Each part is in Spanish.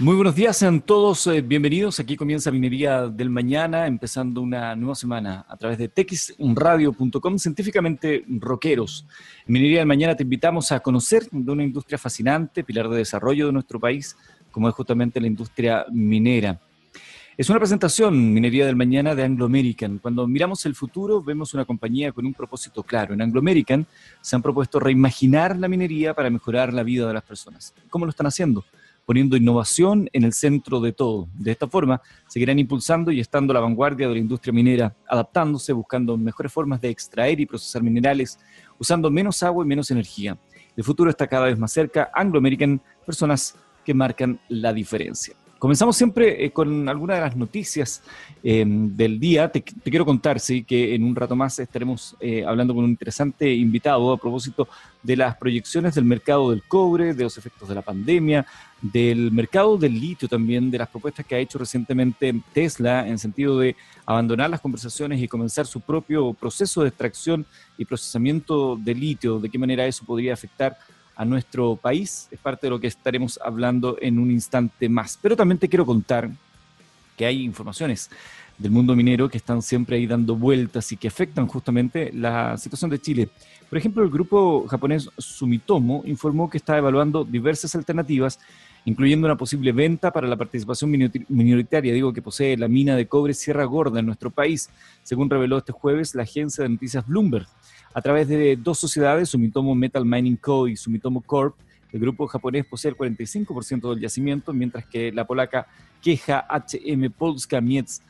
Muy buenos días, sean todos eh, bienvenidos. Aquí comienza Minería del Mañana, empezando una nueva semana a través de texradio.com, científicamente rockeros. En Minería del Mañana te invitamos a conocer de una industria fascinante, pilar de desarrollo de nuestro país, como es justamente la industria minera. Es una presentación, Minería del Mañana, de Anglo American. Cuando miramos el futuro, vemos una compañía con un propósito claro. En Anglo American se han propuesto reimaginar la minería para mejorar la vida de las personas. ¿Cómo lo están haciendo? Poniendo innovación en el centro de todo. De esta forma, seguirán impulsando y estando a la vanguardia de la industria minera, adaptándose, buscando mejores formas de extraer y procesar minerales, usando menos agua y menos energía. El futuro está cada vez más cerca. Anglo American, personas que marcan la diferencia. Comenzamos siempre eh, con alguna de las noticias eh, del día. Te, quiero contar, sí, que en un rato más estaremos eh, hablando con un interesante invitado a propósito de las proyecciones del mercado del cobre, de los efectos de la pandemia, del mercado del litio también, de las propuestas que ha hecho recientemente Tesla en sentido de abandonar las conversaciones y comenzar su propio proceso de extracción y procesamiento de litio, de qué manera eso podría afectar a nuestro país. Es parte de lo que estaremos hablando en un instante más. Pero también te quiero contar que hay informaciones del mundo minero que están siempre ahí dando vueltas y que afectan justamente la situación de Chile. Por ejemplo, el grupo japonés Sumitomo informó que está evaluando diversas alternativas, incluyendo una posible venta para la participación minoritaria, digo, que posee la mina de cobre Sierra Gorda en nuestro país, según reveló este jueves la agencia de noticias Bloomberg. A través de dos sociedades, Sumitomo Metal Mining Co. y Sumitomo Corp., el grupo japonés posee el 45% del yacimiento, mientras que la polaca Queja HM Polska Mietz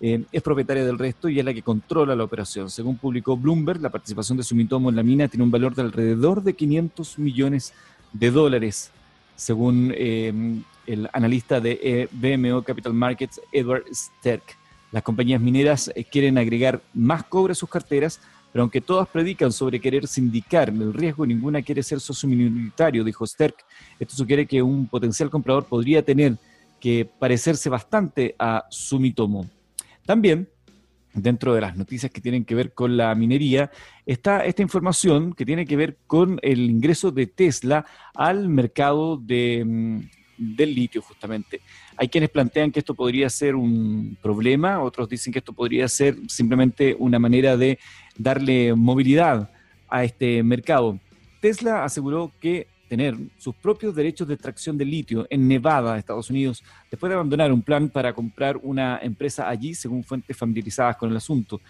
eh, es propietaria del resto y es la que controla la operación. Según publicó Bloomberg, la participación de Sumitomo en la mina tiene un valor de alrededor de 500 millones de dólares, según eh, el analista de eh, BMO Capital Markets, Edward Sterk. Las compañías mineras quieren agregar más cobre a sus carteras pero aunque todas predican sobre querer sindicar el riesgo, ninguna quiere ser socio minoritario, dijo Sterk. Esto sugiere que un potencial comprador podría tener que parecerse bastante a Sumitomo. También, dentro de las noticias que tienen que ver con la minería, está esta información que tiene que ver con el ingreso de Tesla al mercado mm, del litio, justamente. Hay quienes plantean que esto podría ser un problema, otros dicen que esto podría ser simplemente una manera de darle movilidad a este mercado. Tesla aseguró que tener sus propios derechos de extracción de litio en Nevada, Estados Unidos, después de abandonar un plan para comprar una empresa allí, según fuentes familiarizadas con el asunto.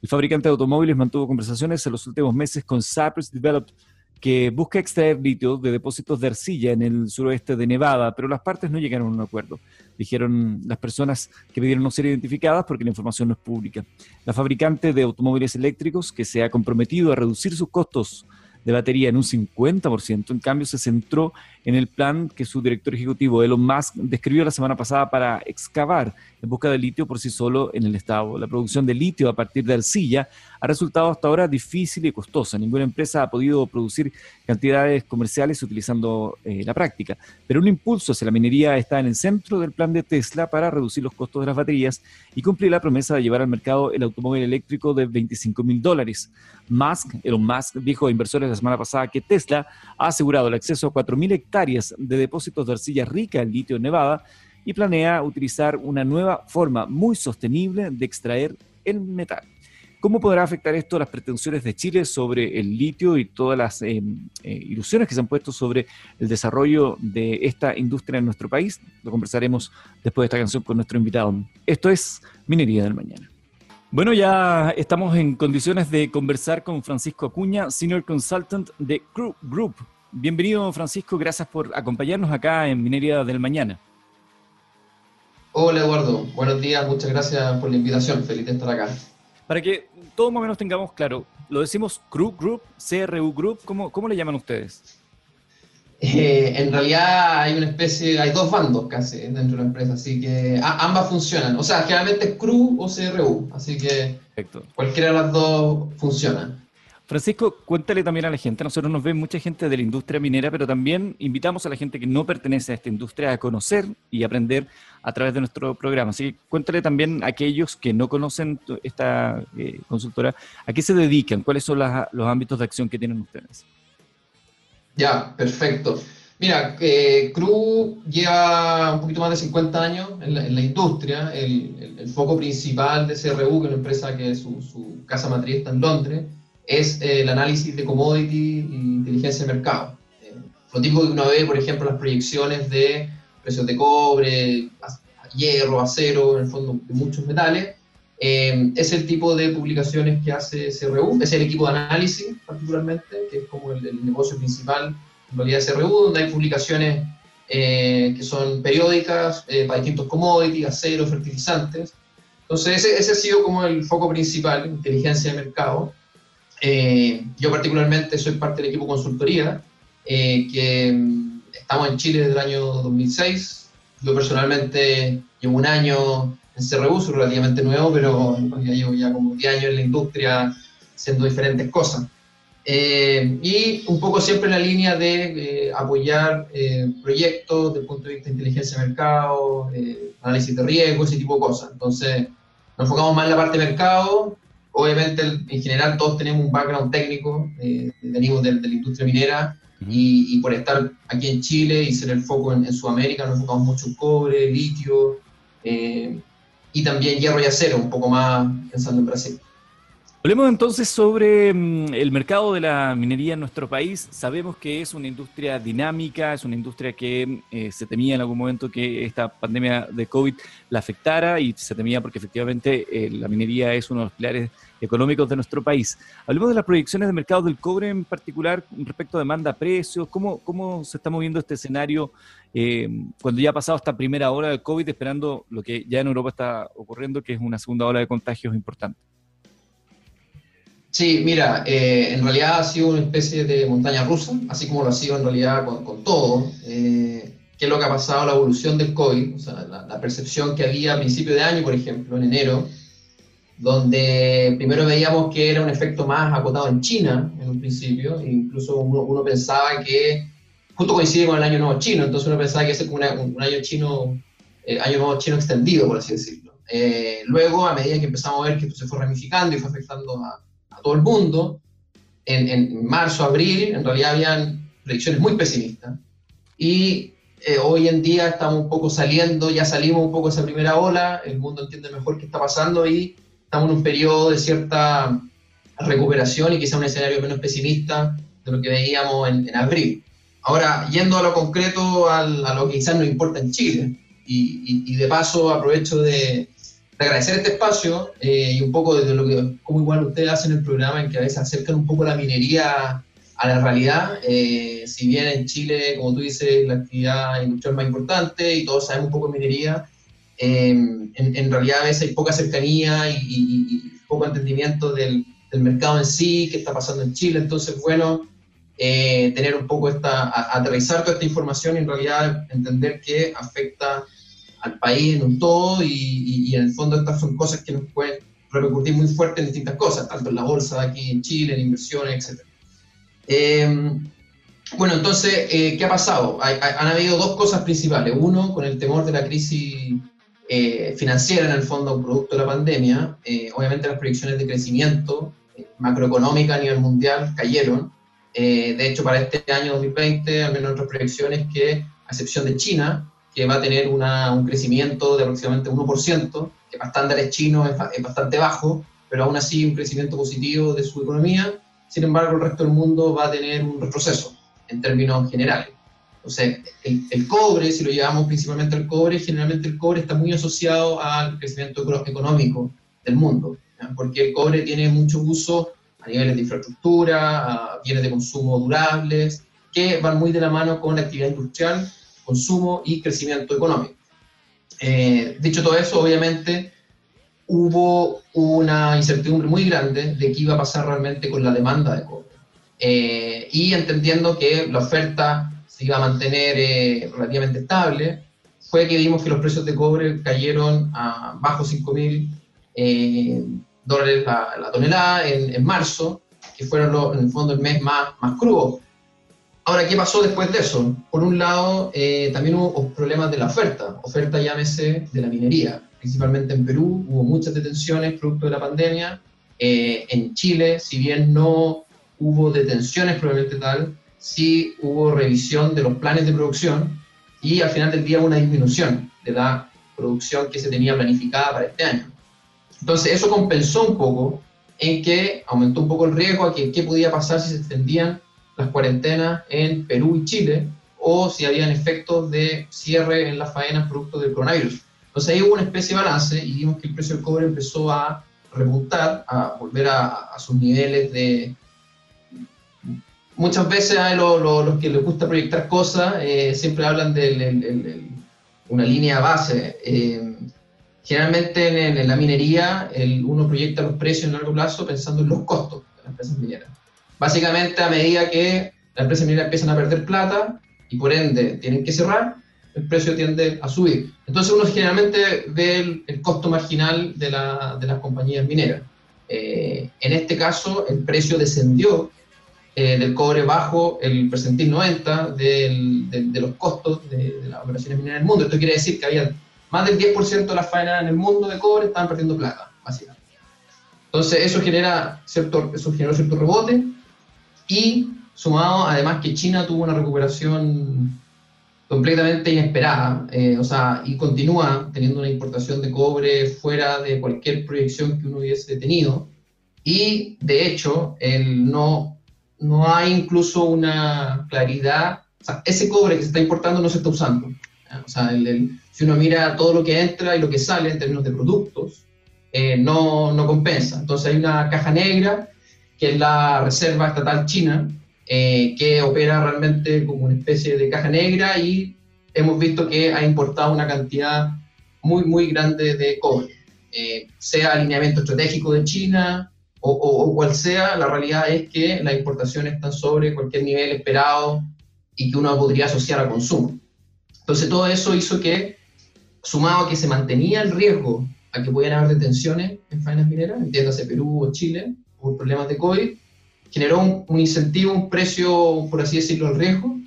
El fabricante de automóviles mantuvo conversaciones en los últimos meses con Cypress Developed que busca extraer litio de depósitos de arcilla en el suroeste de Nevada, pero las partes no llegaron a un acuerdo. Dijeron las personas que pidieron no ser identificadas porque la información no es pública. La fabricante de automóviles eléctricos, que se ha comprometido a reducir sus costos de batería en un 50%. En cambio, se centró en el plan que su director ejecutivo, Elon Musk, describió la semana pasada para excavar en busca de litio por sí solo en el estado. La producción de litio a partir de arcilla ha resultado hasta ahora difícil y costosa. Ninguna empresa ha podido producir cantidades comerciales utilizando eh, la práctica. Pero un impulso hacia la minería está en el centro del plan de Tesla para reducir los costos de las baterías y cumplir la promesa de llevar al mercado el automóvil eléctrico de 25 mil dólares. Musk, Elon Musk, dijo a inversores la semana pasada que Tesla ha asegurado el acceso a 4.000 hectáreas de depósitos de arcilla rica en litio en Nevada y planea utilizar una nueva forma muy sostenible de extraer el metal. ¿Cómo podrá afectar esto a las pretensiones de Chile sobre el litio y todas las eh, eh, ilusiones que se han puesto sobre el desarrollo de esta industria en nuestro país? Lo conversaremos después de esta canción con nuestro invitado. Esto es Minería del Mañana. Bueno, ya estamos en condiciones de conversar con Francisco Acuña, Senior Consultant de Crew Group. Bienvenido, Francisco, gracias por acompañarnos acá en Minería del Mañana. Hola, Eduardo. Buenos días, muchas gracias por la invitación. Feliz de estar acá. Para que todos más o menos tengamos claro, lo decimos Crew Group, CRU Group, ¿cómo, cómo le llaman ustedes? Eh, en realidad hay una especie, hay dos bandos casi dentro de la empresa, así que ambas funcionan. O sea, generalmente es CRU o CRU, así que cualquiera de las dos funciona. Francisco, cuéntale también a la gente, nosotros nos ven mucha gente de la industria minera, pero también invitamos a la gente que no pertenece a esta industria a conocer y aprender a través de nuestro programa. Así que cuéntale también a aquellos que no conocen esta eh, consultora, ¿a qué se dedican? ¿Cuáles son los ámbitos de acción que tienen ustedes? Ya, perfecto. Mira, eh, Cru lleva un poquito más de 50 años en la, industria. El, foco principal de CRU, que es una empresa que su, casa matriz está en Londres, es el análisis de commodity e inteligencia de mercado. Eh, lo típico que uno ve, por ejemplo, las proyecciones de precios de cobre, hierro, acero, en el fondo de muchos metales, eh, es el tipo de publicaciones que hace CRU, es el equipo de análisis particularmente, que es como el, negocio principal en realidad de CRU, donde hay publicaciones eh, que son periódicas eh, para distintos commodities, acero, fertilizantes. Entonces ese, ha sido como el foco principal, inteligencia de mercado. Yo particularmente soy parte del equipo consultoría, que mm, estamos en Chile desde el año 2006. Yo personalmente llevo un año en CRU, relativamente nuevo, pero ya llevo ya como 10 años en la industria haciendo diferentes cosas. Eh, y un poco siempre en la línea de eh, apoyar eh, proyectos desde el punto de vista de inteligencia de mercado, análisis de riesgo, ese tipo de cosas. Entonces, nos enfocamos más en la parte de mercado. Obviamente, en general, todos tenemos un background técnico, venimos de, de, la industria minera, y, por estar aquí en Chile y ser el foco en, en Sudamérica, nos enfocamos mucho en cobre, litio, y también hierro y acero, un poco más pensando en Brasil. Hablemos entonces sobre mm, el mercado de la minería en nuestro país. Sabemos que es una industria dinámica, es una industria que eh, se temía en algún momento que esta pandemia de COVID la afectara y se temía porque efectivamente eh, la minería es uno de los pilares económicos de nuestro país. Hablemos de las proyecciones de mercado del cobre en particular respecto a demanda, precios, cómo, cómo se está moviendo este escenario eh, cuando ya ha pasado esta primera ola del COVID, esperando lo que ya en Europa está ocurriendo, que es una segunda ola de contagios importante. Sí, mira, eh, en realidad ha sido una especie de montaña rusa, así como lo ha sido en realidad con, todo. Eh, ¿Qué es lo que ha pasado? La evolución del COVID, o sea, la, percepción que había a principio de año, por ejemplo, en enero, donde primero veíamos que era un efecto más acotado en China en un principio, e incluso uno, pensaba que justo coincide con el año nuevo chino, entonces uno pensaba que ese como un año chino, eh, año nuevo chino extendido, por así decirlo. luego, a medida que empezamos a ver que esto se fue ramificando y fue afectando a, todo el mundo, en, marzo, abril, en realidad habían predicciones muy pesimistas. Y eh, hoy en día estamos un poco saliendo, ya salimos un poco de esa primera ola, el mundo entiende mejor qué está pasando y estamos en un periodo de cierta recuperación y quizá un escenario menos pesimista de lo que veíamos en, abril. Ahora, yendo a lo concreto, a lo que quizás nos importa en Chile, y de paso aprovecho de, agradecer este espacio eh, y un poco desde lo que, como igual ustedes hacen el programa, en que a veces acercan un poco la minería a la realidad. Eh, si bien en Chile, como tú dices, la actividad industrial más importante y todos sabemos un poco de minería, eh, en, realidad a veces hay poca cercanía y, poco entendimiento del, del, mercado en sí, qué está pasando en Chile. Entonces, bueno, tener un poco esta, aterrizar toda esta información y en realidad entender que afecta al país en un todo y, en el fondo estas son cosas que nos pueden repercutir muy fuerte en distintas cosas, tanto en la bolsa aquí en Chile, en inversiones, etc. Em, bueno, entonces, eh, ¿qué ha pasado? han habido dos cosas principales. Uno, con el temor de la crisis eh, financiera, en el fondo, producto de la pandemia, eh, obviamente las proyecciones de crecimiento macroeconómica a nivel mundial cayeron. de hecho, para este año 2020, al menos nuestras proyecciones que, a excepción de China, que va a tener un crecimiento de aproximadamente 1%, que para estándares chinos es, bastante bajo, pero aún así un crecimiento positivo de su economía. Sin embargo, el resto del mundo va a tener un retroceso en términos generales. El, el cobre, si lo llevamos principalmente al cobre, generalmente el cobre está muy asociado al crecimiento económico del mundo, porque el cobre tiene mucho uso a niveles de infraestructura, a bienes de consumo durables, que van muy de la mano con la actividad industrial consumo y crecimiento económico. Eh, dicho todo eso, obviamente hubo una incertidumbre muy grande de qué iba a pasar realmente con la demanda de cobre. Eh, y entendiendo que la oferta se iba a mantener eh, relativamente estable, fue que vimos que los precios de cobre cayeron a bajo 5 mil dólares la, tonelada en, marzo, que fueron en el fondo el mes más, más crudo. Ahora, ¿qué pasó después de eso? Por un lado, eh, también hubo problemas de la oferta, oferta llámese de la minería, principalmente en Perú, hubo muchas detenciones producto de la pandemia, eh, en Chile, si bien no hubo detenciones probablemente tal, sí hubo revisión de los planes de producción y al final del día una disminución de la producción que se tenía planificada para este año. Entonces eso compensó un poco en que aumentó un poco el riesgo a que qué podía pasar si se extendían las cuarentenas en Perú y Chile o si habían efectos de cierre en las faenas producto del coronavirus. Entonces ahí hubo una especie de balance y vimos que el precio del cobre empezó a repuntar, a volver a, sus niveles de... Muchas veces a los que les gusta proyectar cosas eh, siempre hablan de una línea base. Eh, generalmente en, la minería uno proyecta los precios en largo plazo pensando en los costos de las empresas mineras. Básicamente a medida que las empresas mineras empiezan a perder plata y por ende tienen que cerrar, el precio tiende a subir. Entonces uno generalmente ve el, costo marginal de, la, de, las compañías mineras. Eh, en este caso, el precio descendió eh, del cobre bajo el percentil 90 del, de, los costos de, las operaciones mineras en el mundo. Esto quiere decir que había más del 10% de las faenas en el mundo de cobre estaban perdiendo plata, básicamente. Entonces eso genera cierto, eso generó cierto rebote y sumado además que China tuvo una recuperación completamente inesperada, eh, o sea, y continúa teniendo una importación de cobre fuera de cualquier proyección que uno hubiese tenido. Y de hecho, el no, no hay incluso una claridad, o sea, ese cobre que se está importando no se está usando. O sea, si uno mira todo lo que entra y lo que sale en términos de productos, eh, no, no compensa. Entonces hay una caja negra, que es la Reserva Estatal China, eh, que opera realmente como una especie de caja negra y hemos visto que ha importado una cantidad muy, muy grande de cobre. Eh, sea alineamiento estratégico de China o, o, cual sea, la realidad es que las importaciones están sobre cualquier nivel esperado y que uno podría asociar a consumo. Entonces todo eso hizo que, sumado a que se mantenía el riesgo a que pudieran haber detenciones en faenas mineras, entiéndase Perú o Chile, por problemas de COVID, generó un, incentivo, un precio, por así decirlo, al riesgo,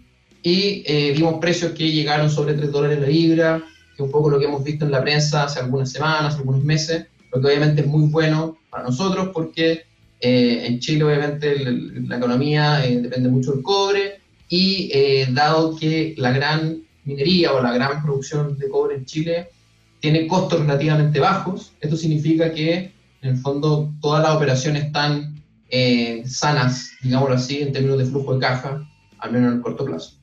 y eh, vimos precios que llegaron sobre 3 dólares la libra, que es un poco lo que hemos visto en la prensa hace algunas semanas, algunos meses, lo que obviamente es muy bueno para nosotros porque eh, en Chile obviamente la economía eh, depende mucho del cobre y dado que la gran minería o la gran producción de cobre en Chile tiene costos relativamente bajos, esto significa que en el fondo todas las operaciones están eh, sanas, digámoslo así, en términos de flujo de caja, al menos en el corto plazo.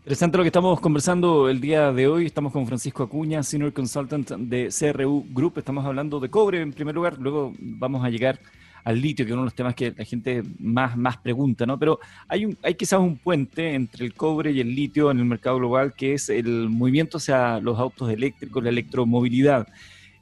Interesante lo que estamos conversando el día de hoy. Estamos con Francisco Acuña, Senior Consultant de CRU Group. Estamos hablando de cobre en primer lugar, luego vamos a llegar al litio, que es uno de los temas que la gente más, más pregunta, ¿no? Pero hay, un, hay quizás un puente entre el cobre y el litio en el mercado global, que es el movimiento hacia los autos eléctricos, la electromovilidad.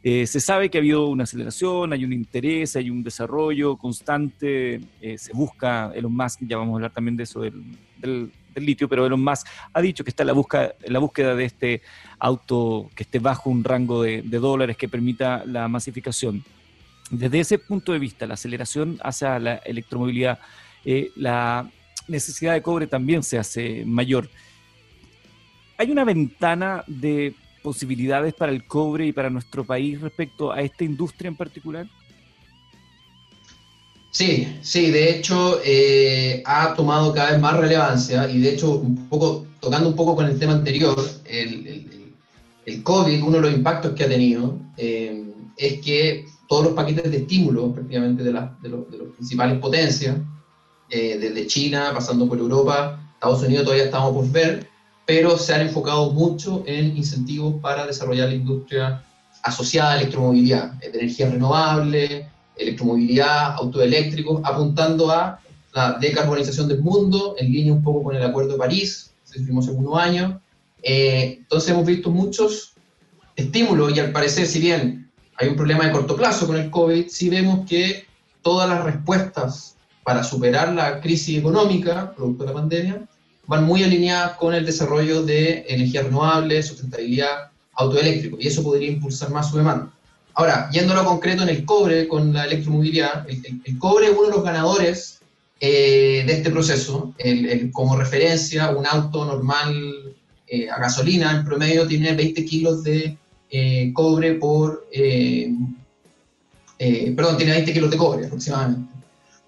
Eh, se sabe que ha habido una aceleración, hay un interés, hay un desarrollo constante, eh, se busca, Elon Musk, ya vamos a hablar también de eso del, litio, pero Elon Musk ha dicho que está en la, busca, la búsqueda de este auto que esté bajo un rango de, dólares que permita la masificación. Desde ese punto de vista, la aceleración hacia la electromovilidad, eh, la necesidad de cobre también se hace mayor. Hay una ventana de posibilidades para el cobre y para nuestro país respecto a esta industria en particular? Sí, sí, de hecho eh, ha tomado cada vez más relevancia y de hecho un poco, tocando un poco con el tema anterior, el, el, COVID, uno de los impactos que ha tenido eh, es que todos los paquetes de estímulo prácticamente de, las de, los, principales potencias, eh, desde China, pasando por Europa, Estados Unidos todavía estamos por ver, pero se han enfocado mucho en incentivos para desarrollar la industria asociada a electromovilidad, de energía renovable, electromovilidad, autoeléctricos, apuntando a la decarbonización del mundo, en línea un poco con el Acuerdo de París, que hicimos hace unos años. Eh, entonces hemos visto muchos estímulos y al parecer, si bien hay un problema de corto plazo con el COVID, sí vemos que todas las respuestas para superar la crisis económica, producto de la pandemia, van muy alineadas con el desarrollo de energía renovable, sustentabilidad, autoeléctrico, y eso podría impulsar más su demanda. Ahora, yendo a lo concreto en el cobre con la electromovilidad, el, cobre es uno de los ganadores eh, de este proceso. como referencia, un auto normal eh, a gasolina en promedio tiene 20 kilos de eh, cobre por... perdón, tiene 20 kilos de cobre aproximadamente.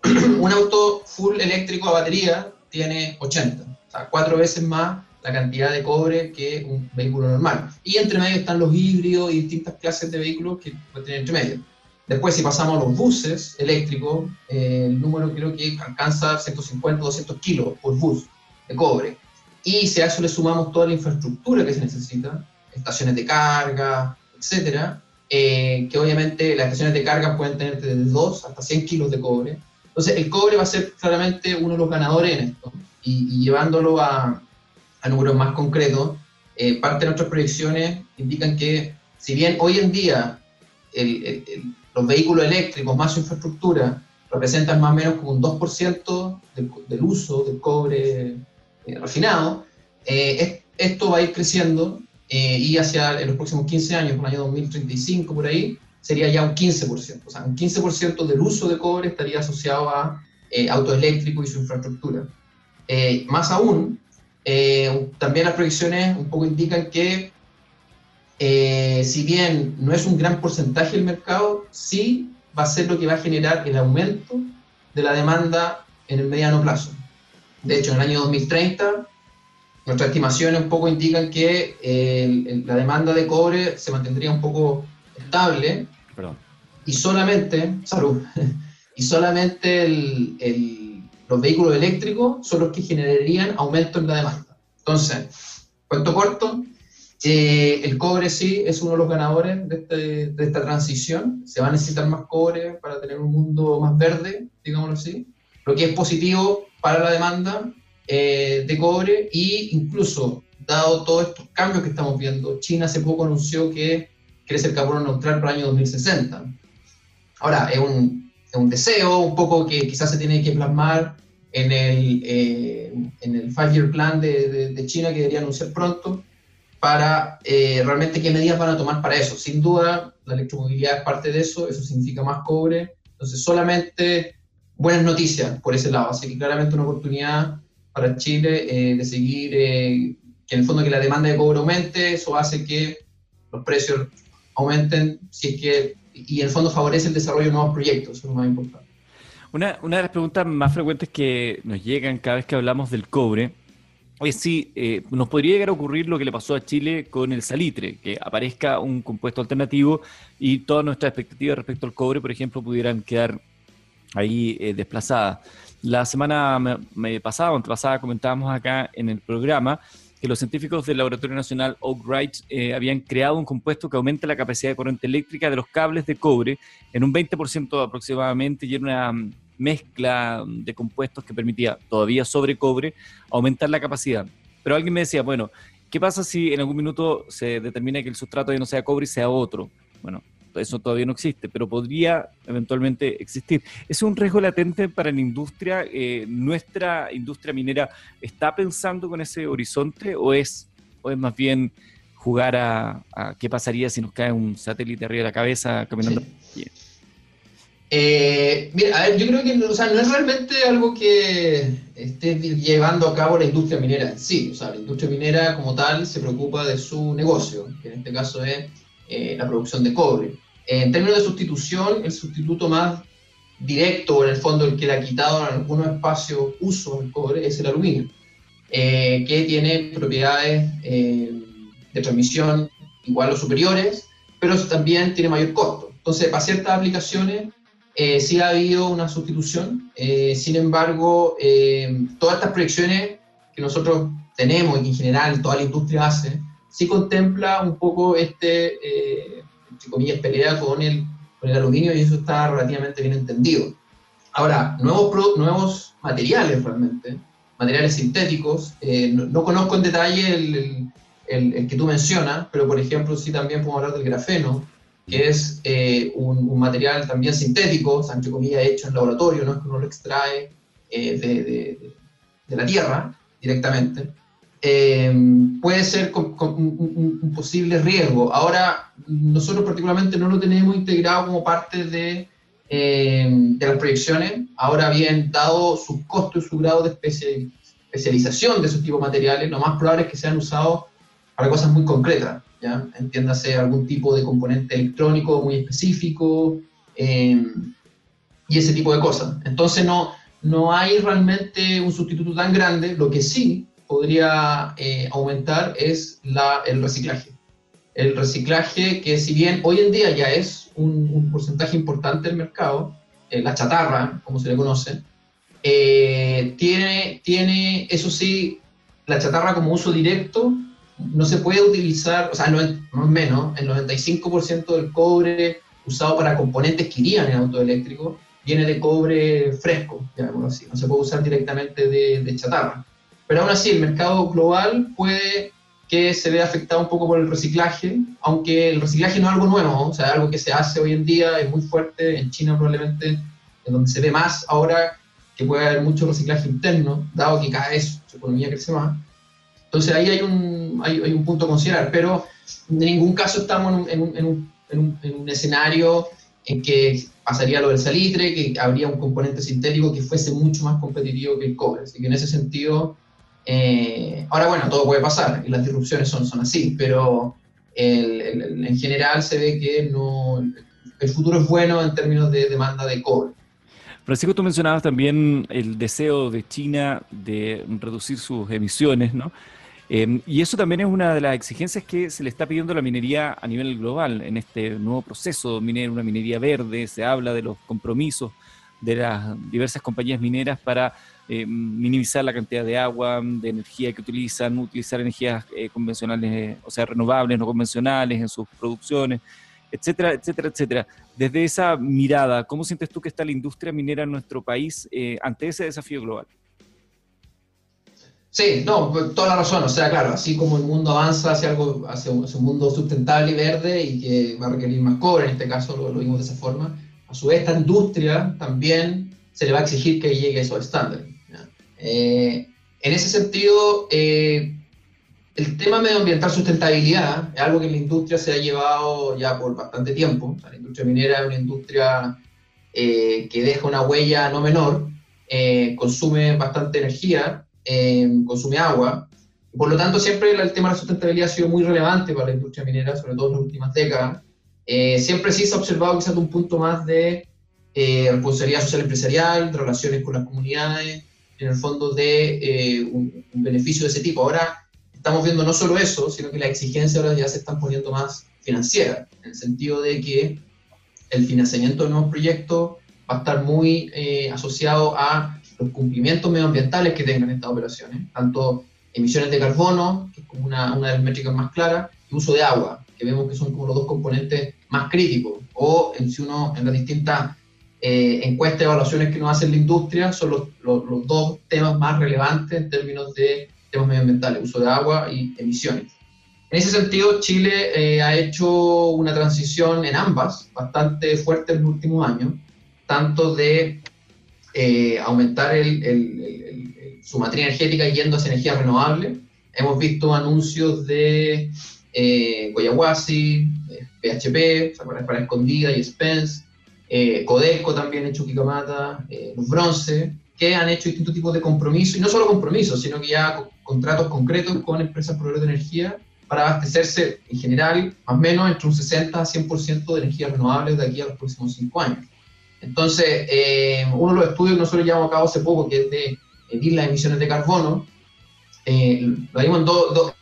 un auto full eléctrico a batería tiene 80, cuatro veces más la cantidad de cobre que un vehículo normal. Y entre medio están los híbridos y distintas clases de vehículos que pueden tener entre medio. Después, si pasamos a los buses eléctricos, eh, el número creo que alcanza 150 200 kilos por bus de cobre. Y si a eso le sumamos toda la infraestructura que se necesita, estaciones de carga, etcétera, eh, que obviamente las estaciones de carga pueden tener desde 2 hasta 100 kilos de cobre. Entonces, el cobre va a ser claramente uno de los ganadores en esto. Y, llevándolo a, a, números más concretos, eh, parte de nuestras proyecciones indican que, si bien hoy en día los vehículos eléctricos más su infraestructura representan más o menos como un 2% del, uso del cobre eh, refinado, esto va a ir creciendo eh, y hacia en los próximos 15 años, por el año 2035 por ahí, sería ya un 15%. O sea, un 15% del uso de cobre estaría asociado a eh, eléctricos y su infraestructura. Eh, más aún, también las proyecciones un poco indican que si bien no es un gran porcentaje del mercado, sí va a ser lo que va a generar el aumento de la demanda en el mediano plazo. De hecho, en el año 2030 nuestras estimaciones un poco indican que eh, la demanda de cobre se mantendría un poco estable y solamente, salud, y solamente los vehículos eléctricos son los que generarían aumento en la demanda. Entonces, cuento corto, eh, el cobre sí es uno de los ganadores de, este, de, esta transición. Se va a necesitar más cobre para tener un mundo más verde, digámoslo así. Lo que es positivo para la demanda eh, de cobre e incluso, dado todos estos cambios que estamos viendo, China hace poco anunció que quiere ser carbono neutral para el año 2060. Ahora, es un, un deseo un poco que quizás se tiene que plasmar en el, eh, en el Five-Year Plan de, de, China que debería anunciar pronto para eh, realmente qué medidas van a tomar para eso. Sin duda, la electromovilidad es parte de eso, eso significa más cobre. Entonces, solamente buenas noticias por ese lado. Así que claramente una oportunidad para Chile eh, de seguir, eh, que en el fondo que la demanda de cobre aumente, eso hace que los precios aumenten, si es que, y el fondo favorece el desarrollo de nuevos proyectos, eso es lo más importante. Una, una de las preguntas más frecuentes que nos llegan cada vez que hablamos del cobre es si eh, nos podría llegar a ocurrir lo que le pasó a Chile con el salitre, que aparezca un compuesto alternativo y todas nuestras expectativas respecto al cobre, por ejemplo, pudieran quedar ahí desplazadas. La semana pasada o antepasada comentábamos acá en el programa que los científicos del Laboratorio Nacional Oak Ridge eh, habían creado un compuesto que aumenta la capacidad de corriente eléctrica de los cables de cobre en un 20% aproximadamente y era una mm, mezcla de compuestos que permitía, todavía sobre cobre, aumentar la capacidad. Pero alguien me decía, bueno, ¿qué pasa si en algún minuto se determina que el sustrato ya no sea cobre y sea otro? Bueno, eso todavía no existe, pero podría eventualmente existir. ¿Es un riesgo latente para la industria? Eh, ¿Nuestra industria minera está pensando con ese horizonte o es, o es más bien jugar a, qué pasaría si nos cae un satélite arriba de la cabeza caminando? Eh, mira, a ver, yo creo que no es realmente algo que esté llevando a cabo la industria minera sí. O sea, la industria minera como tal se preocupa de su negocio, que en este caso es eh, la producción de cobre. En términos de sustitución, el sustituto más directo, en el fondo, el que le ha quitado en algunos espacios uso del cobre es el aluminio, eh, que tiene propiedades eh, de transmisión igual o superiores, pero también tiene mayor costo. Entonces, para ciertas aplicaciones eh, sí ha habido una sustitución, sin embargo, todas estas proyecciones que nosotros tenemos y que en general toda la industria hace, sí contempla un poco este entre comillas, pelea con el, con el aluminio y eso está relativamente bien entendido. Ahora, nuevos, nuevos materiales realmente, materiales sintéticos, eh, no, conozco en detalle el, el, que tú mencionas, pero por ejemplo sí también podemos hablar del grafeno, que es eh, un, material también sintético, entre comillas, hecho en laboratorio, no es que uno lo extrae eh, de, de, de, la tierra directamente, puede ser un, posible riesgo. Ahora, nosotros particularmente no lo tenemos integrado como parte de, eh, de las proyecciones. Ahora bien, dado su costo y su grado de especialización de esos tipos de materiales, lo más probable es que sean usados para cosas muy concretas. ¿ya? Entiéndase algún tipo de componente electrónico muy específico eh, y ese tipo de cosas. Entonces, no, no hay realmente un sustituto tan grande. Lo que sí podría aumentar es la, el reciclaje. El reciclaje que si bien hoy en día ya es un, un porcentaje importante del mercado, la chatarra, como se le conoce, tiene, tiene, eso sí, la chatarra como uso directo no se puede utilizar, o sea, no es, menos, el 95% del cobre usado para componentes que irían en auto eléctrico viene de cobre fresco, así, no se puede usar directamente de, chatarra. Pero aún así, el mercado global puede que se vea afectado un poco por el reciclaje, aunque el reciclaje no es algo nuevo, o sea, algo que se hace hoy en día, es muy fuerte, en China probablemente, en donde se ve más ahora que puede haber mucho reciclaje interno, dado que cada vez su economía crece más. Entonces ahí hay un, hay, hay un punto a considerar, pero en ningún caso estamos en un, en un, en un, en un escenario en que pasaría lo del salitre, que habría un componente sintético que fuese mucho más competitivo que el cobre. Así que en ese sentido, eh, ahora bueno, todo puede pasar y las disrupciones son, son así, pero el, en general se ve que no, el futuro es bueno en términos de demanda de cobre. Francisco, tú mencionabas también el deseo de China de reducir sus emisiones, ¿no? Em, y eso también es una de las exigencias que se le está pidiendo a la minería a nivel global en este nuevo proceso minero, una minería verde, se habla de los compromisos de las diversas compañías mineras para em, minimizar la cantidad de agua, de energía que utilizan, utilizar energías eh, convencionales, o sea, renovables, no convencionales en sus producciones, etcétera, etcétera, etcétera. Desde esa mirada, ¿cómo sientes tú que está la industria minera en nuestro país eh, ante ese desafío global? Sí, no, pues, toda la razón. O sea, claro, así como el mundo avanza hacia algo, hacia un, mundo sustentable y verde y que va a requerir más cobre, en este caso lo, vimos de esa forma, a su vez esta industria también se le va a exigir que llegue a esos estándares. Eh, en ese sentido, eh, el tema medioambiental sustentabilidad es algo que la industria se ha llevado ya por bastante tiempo. la industria minera es una industria eh, que deja una huella no menor, consume bastante energía consume agua. Por lo tanto, siempre el tema de la sustentabilidad ha sido muy relevante para la industria minera, sobre todo en las últimas décadas. Eh, siempre sí se ha observado quizás un punto más de eh, responsabilidad social empresarial, de relaciones con las comunidades, en el fondo de eh, un, beneficio de ese tipo. Ahora estamos viendo no solo eso, sino que las exigencias ahora ya se están poniendo más financieras, en el sentido de que el financiamiento de nuevos proyectos va a estar muy asociado a los cumplimientos medioambientales que tengan estas operaciones, tanto emisiones de carbono, que es como una, una de las métricas más claras, y uso de agua, que vemos que son como los dos componentes más críticos, o en, si uno en las distintas eh, encuestas y evaluaciones que nos hace la industria, son los, los, dos temas más relevantes en términos de temas medioambientales, uso de agua y emisiones. En ese sentido, Chile eh, ha hecho una transición en ambas, bastante fuerte en los últimos años, tanto de eh, aumentar el, su matriz energética yendo hacia energía renovable. Hemos visto anuncios de eh, PHP, para, Escondida y Spence, eh, Codelco también hecho Kikamata, eh, Los Bronce, que han hecho distintos tipos de compromisos, y no solo compromisos, sino que ya contratos concretos con empresas proveedoras de energía para abastecerse en general más o menos entre un 60 a 100% de energías renovables de aquí a los próximos cinco años. Entonces, eh, uno de los estudios que nosotros llevamos a cabo hace poco, que es de medir las emisiones de carbono, eh, lo dimos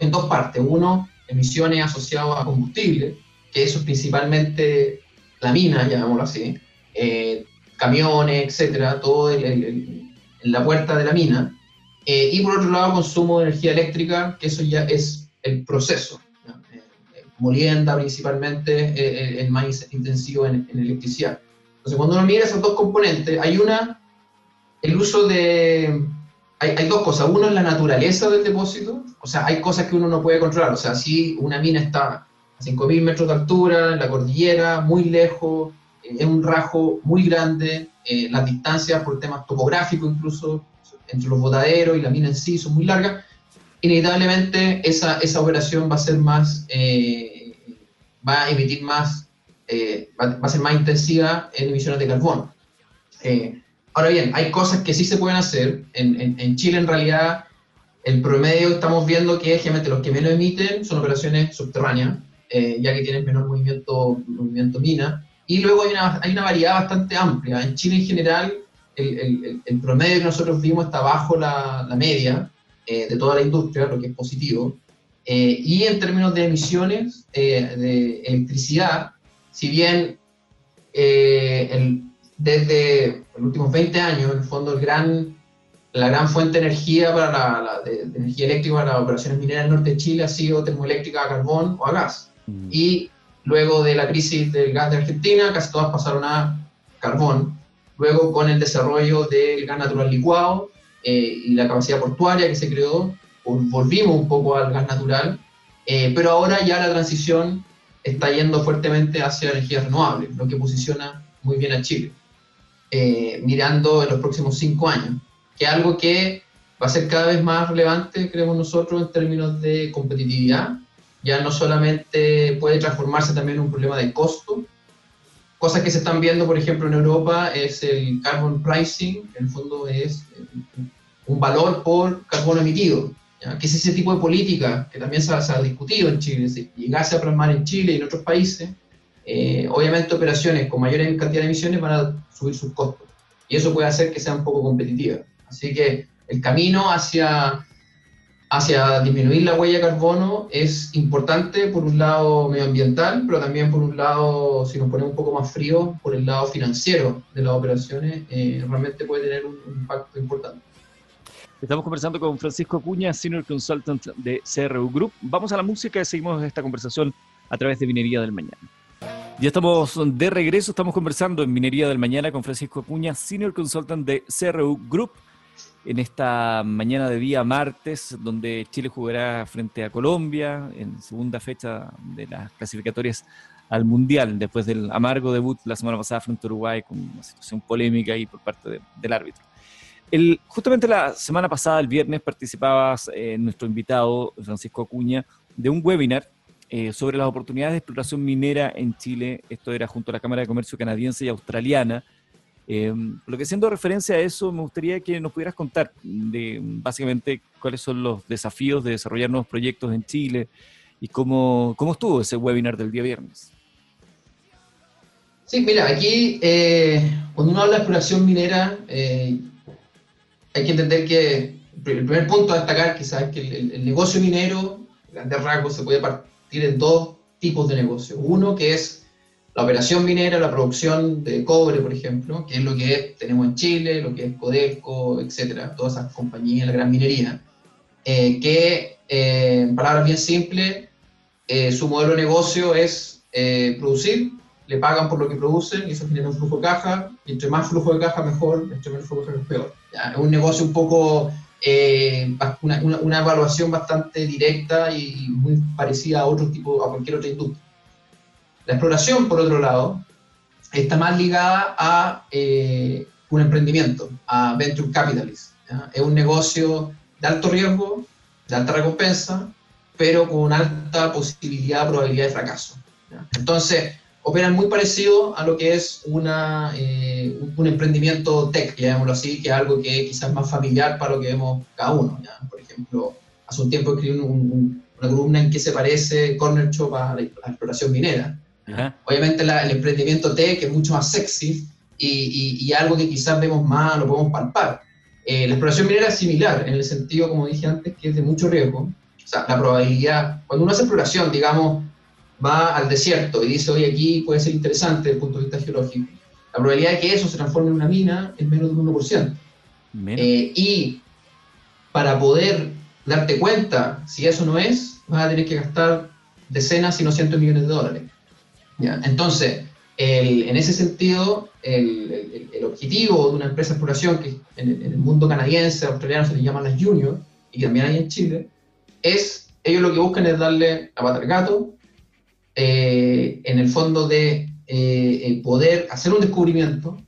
en, dos partes. Uno, emisiones asociadas a combustible, que eso es principalmente la mina, llamémoslo así, eh, camiones, etcétera, todo en la puerta de la mina. y por otro lado, consumo de energía eléctrica, que eso ya es el proceso. Molienda principalmente, el más intensivo en electricidad. Entonces, cuando uno mira esos dos componentes, hay una, el uso de, hay, dos cosas. Uno es la naturaleza del depósito, o sea, hay cosas que uno no puede controlar. O sea, si una mina está a 5.000 metros de altura, en la cordillera, muy lejos, eh, un rajo muy grande, eh, las distancias por temas topográficos incluso, entre los botaderos y la mina en sí son muy largas, inevitablemente esa, esa operación va a ser más, eh, va a emitir más eh, va, a ser más intensiva en emisiones de carbono. Eh, ahora bien, hay cosas que sí se pueden hacer. En, Chile, en realidad, el promedio estamos viendo que generalmente los que menos emiten son operaciones subterráneas, eh, ya que tienen menor movimiento, movimiento mina. Y luego hay una, variedad bastante amplia. En Chile, en general, el, promedio que nosotros vimos está bajo la, media eh, de toda la industria, lo que es positivo. Eh, y en términos de emisiones de electricidad, si bien desde los últimos 20 años, en el fondo, el gran, la gran fuente de energía, para la, de, energía eléctrica para las operaciones mineras del norte de Chile ha sido termoeléctrica a carbón o a gas. Mm. Y luego de la crisis del gas de Argentina, casi todas pasaron a carbón. Luego, con el desarrollo del gas natural licuado eh, y la capacidad portuaria que se creó, volvimos un poco al gas natural, eh, pero ahora ya la transición está yendo fuertemente hacia energías renovables, lo que posiciona muy bien a Chile, eh, mirando en los próximos cinco años, que es algo que va a ser cada vez más relevante, creemos nosotros, en términos de competitividad. Ya no solamente puede transformarse también en un problema de costo, cosas que se están viendo, por ejemplo, en Europa es el carbon pricing, en el fondo es un valor por carbono emitido, que es ese tipo de política que también se ha, discutido en Chile, si llegase a plasmar en Chile y en otros países, eh, obviamente operaciones con mayor cantidad de emisiones van a subir sus costos y eso puede hacer que sea un poco competitiva. Así que el camino hacia, hacia disminuir la huella de carbono es importante por un lado medioambiental, pero también por un lado, si nos ponemos un poco más frío, por el lado financiero de las operaciones, eh, realmente puede tener un, impacto importante. Estamos conversando con Francisco Acuña, Senior Consultant de CRU Group. Vamos a la música y seguimos esta conversación a través de Minería del Mañana. Ya estamos de regreso, estamos conversando en Minería del Mañana con Francisco Acuña, Senior Consultant de CRU Group, en esta mañana de día martes, donde Chile jugará frente a Colombia en segunda fecha de las clasificatorias al Mundial, después del amargo debut la semana pasada frente a Uruguay con una situación polémica y por parte del árbitro. El, justamente la semana pasada, el viernes, participabas, eh, nuestro invitado, Francisco Acuña, de un webinar eh, sobre las oportunidades de exploración minera en Chile. Esto era junto a la Cámara de Comercio canadiense y australiana. Eh, lo que siendo referencia a eso, me gustaría que nos pudieras contar básicamente cuáles son los desafíos de desarrollar nuevos proyectos en Chile y cómo, cómo estuvo ese webinar del día viernes. Sí, mira, aquí eh, cuando uno habla de exploración minera, hay que entender que el primer punto a destacar quizás es que el, negocio minero, grandes rasgos, se puede tienen dos tipos de negocio. Uno que es la operación minera, la producción de cobre, por ejemplo, que es lo que tenemos en Chile, lo que es Codelco, etcétera, todas esas compañías, la gran minería, eh, que eh, en palabras bien simples, eh, su modelo de negocio es producir, le pagan por lo que producen y eso genera un flujo de caja, y entre más flujo de caja mejor, entre menos flujo de caja peor. Es un negocio un poco eh, una, evaluación bastante directa y muy parecida a otro tipo, a cualquier otra industria. La exploración, por otro lado, está más ligada a eh, un emprendimiento, a venture capitalist. Es un negocio de alto riesgo, de alta recompensa, pero con alta posibilidad, probabilidad de fracaso. Entonces, operan muy parecido a lo que es una, eh, un, emprendimiento tech, llamémoslo así, que es algo que quizás es más familiar para lo que vemos cada uno. Por ejemplo, hace un tiempo escribí una columna en que se parece Corner Shop a la, exploración minera. Obviamente el emprendimiento tech es mucho más sexy y, y, algo que quizás vemos más, lo podemos palpar. Eh, la exploración minera es similar, en el sentido, como dije antes, que es de mucho riesgo. O sea, la probabilidad, cuando uno hace exploración, digamos, va al desierto y dice, oye, aquí puede ser interesante desde el punto de vista geológico, la probabilidad de que eso se transforme en una mina es menos de un 1%. Eh, y para poder darte cuenta si eso no es, vas a tener que gastar decenas, si no cientos de millones de dólares. ¿Ya? Entonces, en ese sentido, el, el, objetivo de una empresa de exploración, que en, el mundo canadiense, australiano se le llaman las juniors, y también hay en Chile, es, ellos lo que buscan es darle a pata al gato, eh, en el fondo de eh, poder hacer un descubrimiento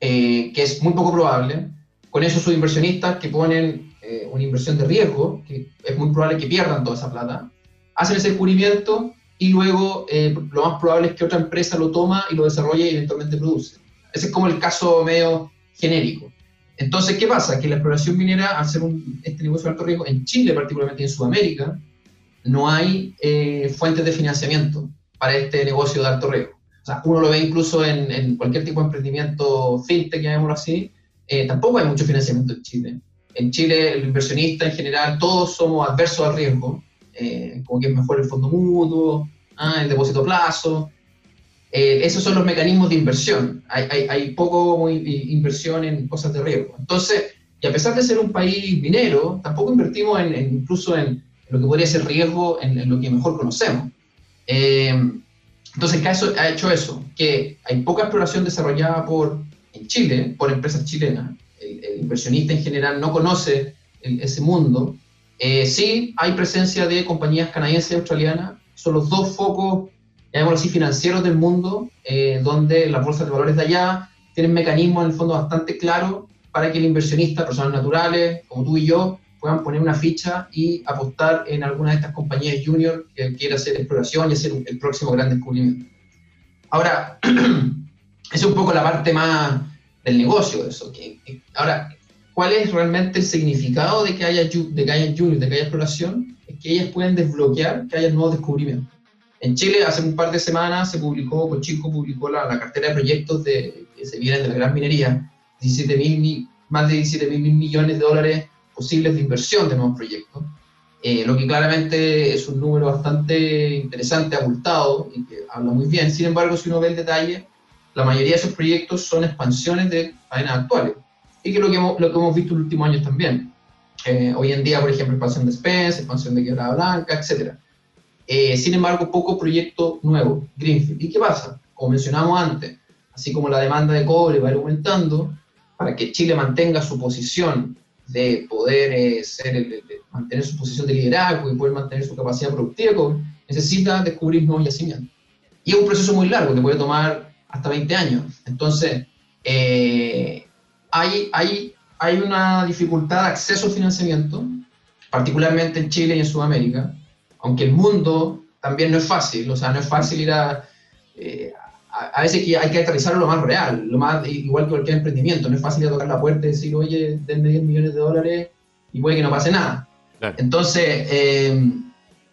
eh, que es muy poco probable. Con eso sus inversionistas que ponen una inversión de riesgo, que es muy probable que pierdan toda esa plata, hacen ese descubrimiento y luego lo más probable es que otra empresa lo toma y lo desarrolle y eventualmente produce. Ese es como el caso medio genérico. Entonces, ¿qué pasa? Que la exploración minera, al ser un, este negocio de alto riesgo, en Chile particularmente en Sudamérica, no hay eh, fuentes de financiamiento para este negocio de alto riesgo. O sea, uno lo ve incluso en, cualquier tipo de emprendimiento fintech, llamémoslo así, eh, tampoco hay mucho financiamiento en Chile. En Chile, el inversionista en general, todos somos adversos al riesgo, eh, como que es mejor el fondo mutuo, ah, el depósito a plazo. Eh, esos son los mecanismos de inversión. Hay, poco inversión en cosas de riesgo. Entonces, y a pesar de ser un país minero, tampoco invertimos en, incluso en, lo que podría ser riesgo en, lo que mejor conocemos. Entonces, ¿qué ha hecho eso? Que hay poca exploración desarrollada por, en Chile por empresas chilenas. El, inversionista en general no conoce ese mundo. Eh, sí, hay presencia de compañías canadienses y australianas. Son los dos focos, llamémoslo así, financieros del mundo, eh, donde las bolsas de valores de allá tienen mecanismos en el fondo bastante claros para que el inversionista, personas naturales como tú y yo, puedan poner una ficha y apostar en alguna de estas compañías junior que quiera hacer exploración y hacer el próximo gran descubrimiento. Ahora, es un poco la parte más del negocio eso. ahora, ¿cuál es realmente el significado de que haya, de que haya junior, de que haya exploración? Es que ellas pueden desbloquear que haya nuevos descubrimientos. En Chile, hace un par de semanas, se publicó, Cochico publicó la, la cartera de proyectos de, que se vienen de la gran minería, 17 mil, más de 17 mil millones de dólares posibles de inversión de nuevos proyectos, eh, lo que claramente es un número bastante interesante, abultado y que habla muy bien. Sin embargo, si uno ve el detalle, la mayoría de esos proyectos son expansiones de cadenas actuales y que lo que hemos, lo que hemos visto en los últimos años también. Eh, hoy en día, por ejemplo, expansión de Spence, expansión de Quebrada Blanca, etc. Eh, sin embargo, poco proyecto nuevo, Greenfield. ¿Y qué pasa? Como mencionamos antes, así como la demanda de cobre va aumentando, para que Chile mantenga su posición de poder eh, mantener su posición de liderazgo y poder mantener su capacidad productiva, necesita descubrir nuevos yacimientos. Y es un proceso muy largo que puede tomar hasta 20 años. Entonces, eh, hay, hay, hay una dificultad de acceso al financiamiento, particularmente en Chile y en Sudamérica, aunque el mundo también no es fácil, o sea, no es fácil ir a, eh, a, veces que hay que aterrizarlo lo más real, lo más, igual que cualquier emprendimiento. No es fácil tocar la puerta y decir, oye, denme 10 millones de dólares y puede que no pase nada. Entonces, eh,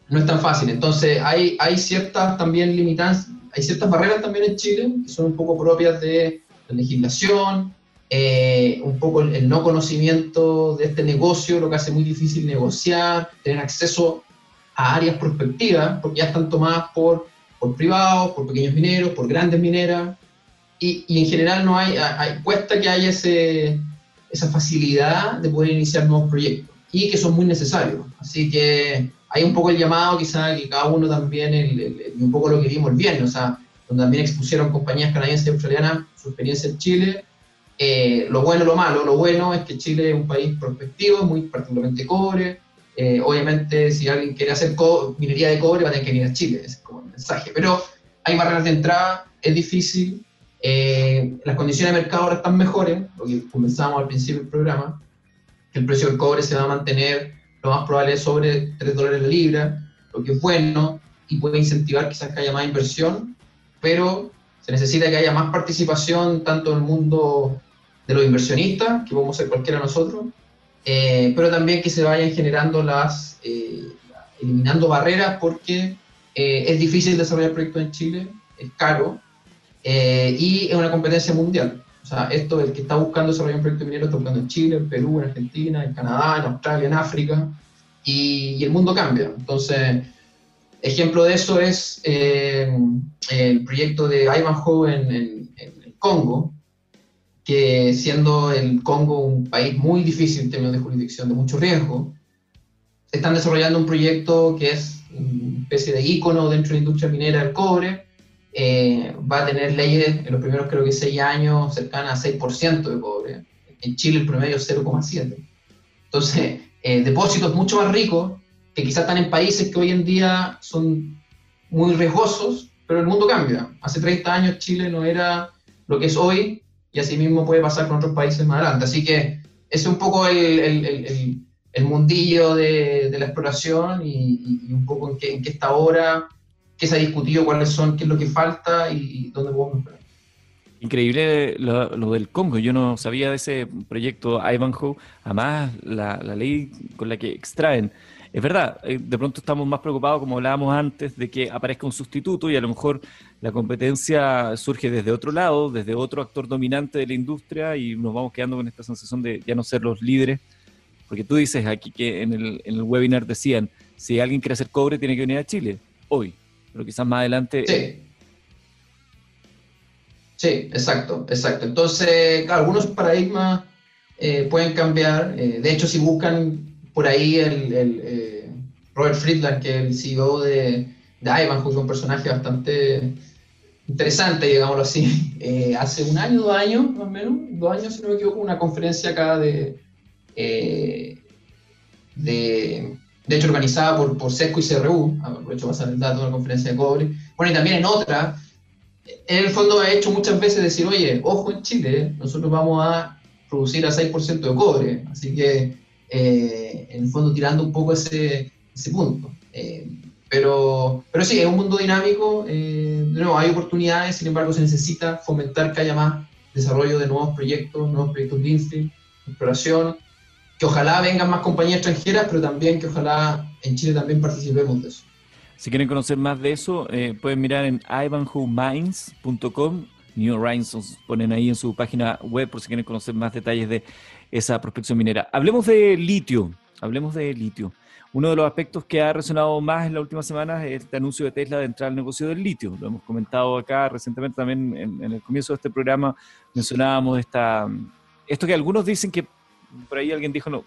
no es tan fácil. Entonces, hay, hay ciertas también limitantes, hay ciertas barreras también en Chile que son un poco propias de la legislación, eh, un poco el, el, no conocimiento de este negocio, lo que hace muy difícil negociar, tener acceso a áreas prospectivas, porque ya están tomadas por por privados, por pequeños mineros, por grandes mineras, y, y en general no hay, hay, cuesta que haya ese, esa facilidad de poder iniciar nuevos proyectos, y que son muy necesarios. Así que hay un poco el llamado quizá que cada uno también, y un poco lo que vimos el viernes, o sea, donde también expusieron compañías canadienses y australianas su experiencia en Chile, eh, lo bueno y lo malo. Lo bueno es que Chile es un país prospectivo, muy particularmente cobre. Eh, obviamente, si alguien quiere hacer minería de cobre, va a tener que venir a Chile mensaje. Pero hay barreras de entrada, es difícil, eh, las condiciones de mercado ahora están mejores, lo que comenzamos al principio del programa, el precio del cobre se va a mantener lo más probable sobre 3 dólares la libra, lo que es bueno y puede incentivar quizás que haya más inversión, pero se necesita que haya más participación tanto en el mundo de los inversionistas, que podemos ser cualquiera de nosotros, eh, pero también que se vayan generando las, eh, eliminando barreras porque eh, es difícil desarrollar proyectos en Chile, es caro eh, y es una competencia mundial. O sea, esto, el que está buscando desarrollar un proyecto minero está buscando en Chile, en Perú, en Argentina, en Canadá, en Australia, en África, y, el mundo cambia. Entonces, ejemplo de eso es eh, el proyecto de Ivanhoe en, en, el Congo, que siendo el Congo un país muy difícil en términos de jurisdicción, de mucho riesgo, están desarrollando un proyecto que es una especie de ícono dentro de la industria minera del cobre. Eh, va a tener leyes en los primeros creo que seis años cercanas a 6% de cobre. En Chile el promedio es 0,7%. Entonces, eh, depósitos mucho más ricos que quizás están en países que hoy en día son muy riesgosos, pero el mundo cambia. Hace 30 años Chile no era lo que es hoy y así mismo puede pasar con otros países más adelante. Así que ese es un poco el, el mundillo de, de la exploración y, un poco en qué, en qué, está ahora, qué se ha discutido, cuáles son, qué es lo que falta y, dónde podemos mejorar. Increíble lo, del Congo, yo no sabía de ese proyecto Ivanhoe, además la, la ley con la que extraen. es verdad, eh, de pronto estamos más preocupados, como hablábamos antes, de que aparezca un sustituto y a lo mejor la competencia surge desde otro lado, desde otro actor dominante de la industria y nos vamos quedando con esta sensación de ya no ser los líderes. Porque tú dices aquí que en el, en el webinar decían, si alguien quiere hacer cobre tiene que venir a Chile, hoy, pero quizás más adelante... Sí. Sí, exacto, exacto. Entonces, algunos paradigmas eh, pueden cambiar. Eh, de hecho, si buscan por ahí el, eh, Robert Friedland, que es el CEO de, de Ivanhoe, es un personaje bastante interesante, digámoslo así. Hace un año, dos años, más o menos, dos años, si no me equivoco, una conferencia acá de, eh, de, hecho, organizada por, por SESCO y CRU, aprovecho pasar el dato de una conferencia de cobre. Bueno, y también en otra, en el fondo ha hecho muchas veces decir, oye, ojo en Chile, nosotros vamos a producir a 6% de cobre, así que eh, en el fondo tirando un poco ese, ese punto. Eh, pero, pero sí, es un mundo dinámico, nuevo, hay oportunidades, sin embargo se necesita fomentar que haya más desarrollo de nuevos proyectos, nuevos proyectos de exploración, que ojalá vengan más compañías extranjeras, pero también que ojalá en Chile también participemos de eso. Si quieren conocer más de eso, eh, pueden mirar en ivanhomines.com. New Horizons ponen ahí en su página web por si quieren conocer más detalles de esa prospección minera. Hablemos de litio, hablemos de litio. Uno de los aspectos que ha resonado más en las últimas semanas es este anuncio de Tesla de entrar al negocio del litio. Lo hemos comentado acá recientemente también en, el comienzo de este programa. Mencionábamos esta, esto que algunos dicen que por ahí alguien dijo, no,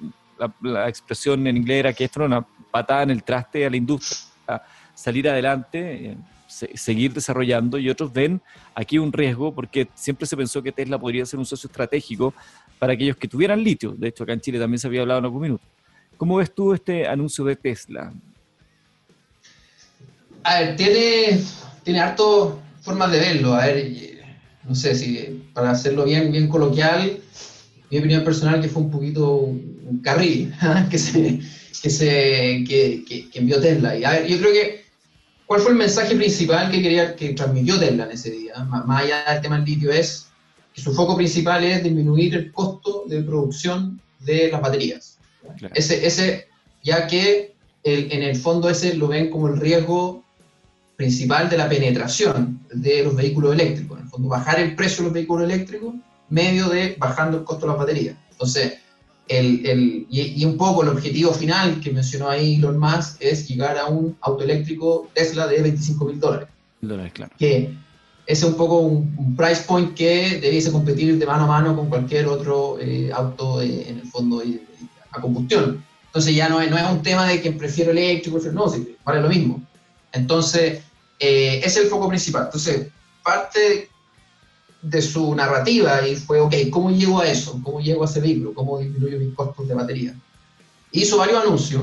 la, expresión en inglés era que esto era una patada en el traste a la industria, salir adelante, eh, seguir desarrollando y otros ven aquí un riesgo porque siempre se pensó que Tesla podría ser un socio estratégico para aquellos que tuvieran litio. De hecho, acá en Chile también se había hablado en algún minuto. ¿Cómo ves tú este anuncio de Tesla? A ver, tiene, tiene harto formas de verlo. A ver, no sé si para hacerlo bien, bien coloquial, mi opinión personal que fue un poquito un carril que se, que, se que, que, envió Tesla. Y a ver, yo creo que ¿cuál fue el mensaje principal que quería que transmitió Tesla en ese día? Más allá del tema del litio es su foco principal es disminuir el costo de producción de las baterías. Ese, ese, ya que en el fondo ese lo ven como el riesgo principal de la penetración de los vehículos eléctricos. En el fondo, bajar el precio de los vehículos eléctricos medio de bajando el costo de las baterías. Entonces, el, el, y, un poco el objetivo final que mencionó ahí Elon Musk es llegar a un auto eléctrico Tesla de 25 mil dólares. Dólares, claro. Que ese es un poco un, price point que debiese competir de mano a mano con cualquier otro eh, auto eh, en el fondo a combustión. Entonces ya no es, no es un tema de que prefiero eléctrico, no, sí, vale lo mismo. Entonces, eh, ese es el foco principal. Entonces, parte de su narrativa y fue, ok, ¿cómo llego a eso? ¿Cómo llego a ese vehículo? ¿Cómo disminuyo mis costos de batería? Hizo varios anuncios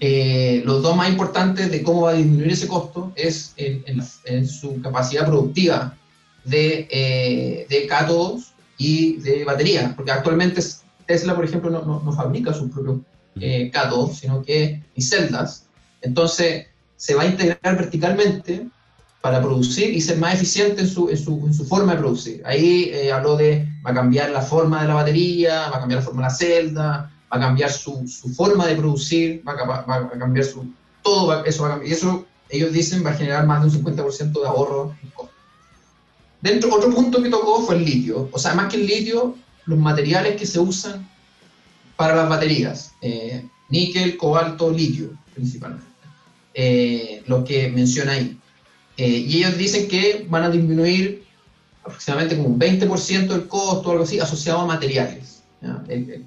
eh, los dos más importantes de cómo va a disminuir ese costo es en, su capacidad productiva de, eh, de, cátodos y de baterías, porque actualmente Tesla, por ejemplo, no, no, fabrica sus propios eh, cátodos, sino que y celdas. Entonces, se va a integrar verticalmente para producir y ser más eficiente en su, en su, en su forma de producir. Ahí eh, habló de, va a cambiar la forma de la batería, va a cambiar la forma de la celda, va a cambiar su, su forma de producir, va a, va a cambiar su... Todo eso va a cambiar. Y eso, ellos dicen, va a generar más de un 50% de ahorro en costo. Dentro, otro punto que tocó fue el litio. O sea, más que el litio, los materiales que se usan para las baterías. Eh, níquel, cobalto, litio, principalmente. Eh, lo que menciona ahí. Eh, y ellos dicen que van a disminuir aproximadamente como un 20% del costo o algo así asociado a materiales. El,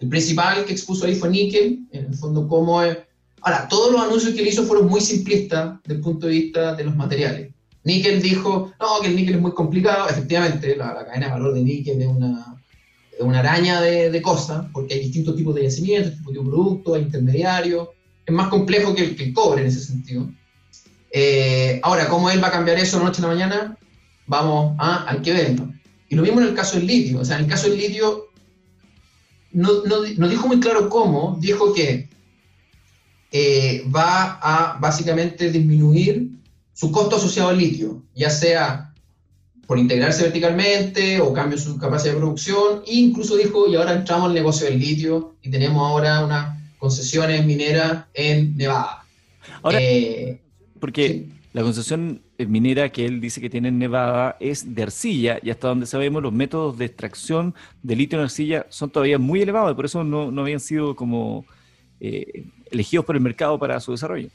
el principal que expuso ahí fue níquel, en el fondo cómo es... Ahora, todos los anuncios que él hizo fueron muy simplistas desde el punto de vista de los materiales. Níquel dijo, no, que el níquel es muy complicado. Efectivamente, la, cadena de valor de níquel es una, una araña de, cosas, porque hay distintos tipos de yacimientos, distintos tipos de productos, hay intermediarios. Es más complejo que el, cobre en ese sentido. Eh, ahora, ¿cómo él va a cambiar eso de noche a la mañana? Vamos a, hay que verlo. Y lo mismo en el caso del litio. O sea, en el caso del litio, no, no, dijo muy claro cómo, dijo que eh, va a básicamente disminuir su costo asociado al litio, ya sea por integrarse verticalmente o cambio su capacidad de producción, e incluso dijo, y ahora entramos al negocio del litio y tenemos ahora una concesiones mineras en Nevada. Ahora, eh, porque la concesión minera que él dice que tiene en Nevada es de arcilla y hasta donde sabemos los métodos de extracción de litio en arcilla son todavía muy elevados y por eso no, no habían sido como eh, elegidos por el mercado para su desarrollo.